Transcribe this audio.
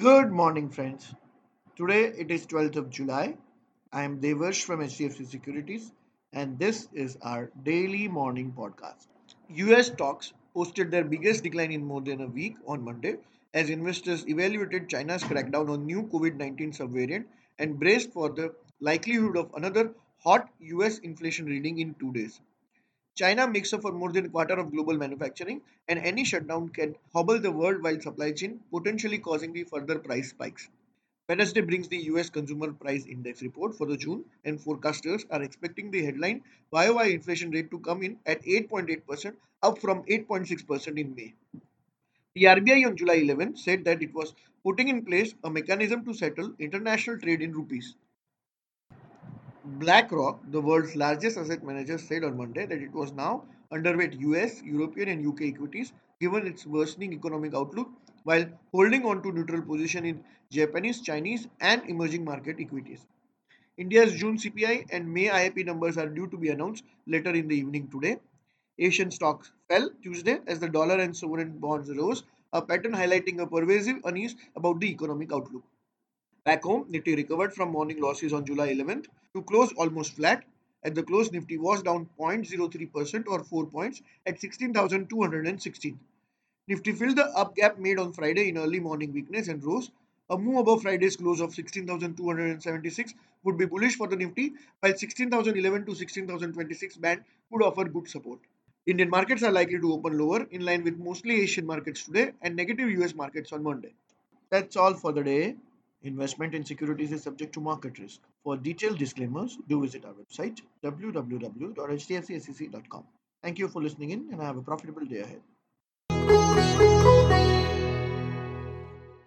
Good morning, friends. Today it is 12th of July. I am Devarsh from HDFC Securities, and this is our daily morning podcast. US stocks posted their biggest decline in more than a week on Monday as investors evaluated China's crackdown on new COVID 19 subvariant and braced for the likelihood of another hot US inflation reading in two days. China makes up for more than a quarter of global manufacturing, and any shutdown can hobble the worldwide supply chain, potentially causing the further price spikes. Wednesday brings the US Consumer Price Index report for the June, and forecasters are expecting the headline YOY inflation rate to come in at 8.8%, up from 8.6% in May. The RBI on July 11 said that it was putting in place a mechanism to settle international trade in rupees. BlackRock, the world's largest asset manager, said on Monday that it was now underweight US, European, and UK equities given its worsening economic outlook, while holding on to neutral position in Japanese, Chinese, and emerging market equities. India's June CPI and May IIP numbers are due to be announced later in the evening today. Asian stocks fell Tuesday as the dollar and sovereign bonds rose, a pattern highlighting a pervasive unease about the economic outlook. Back home, Nifty recovered from morning losses on July 11th to close almost flat. At the close, Nifty was down 0.03% or 4 points at 16,216. Nifty filled the up gap made on Friday in early morning weakness and rose. A move above Friday's close of 16,276 would be bullish for the Nifty, while 16,011 to 16,026 band would offer good support. Indian markets are likely to open lower in line with mostly Asian markets today and negative US markets on Monday. That's all for the day. Investment in securities is subject to market risk. For detailed disclaimers, do visit our website www.hdfcsec.com. Thank you for listening in and have a profitable day ahead.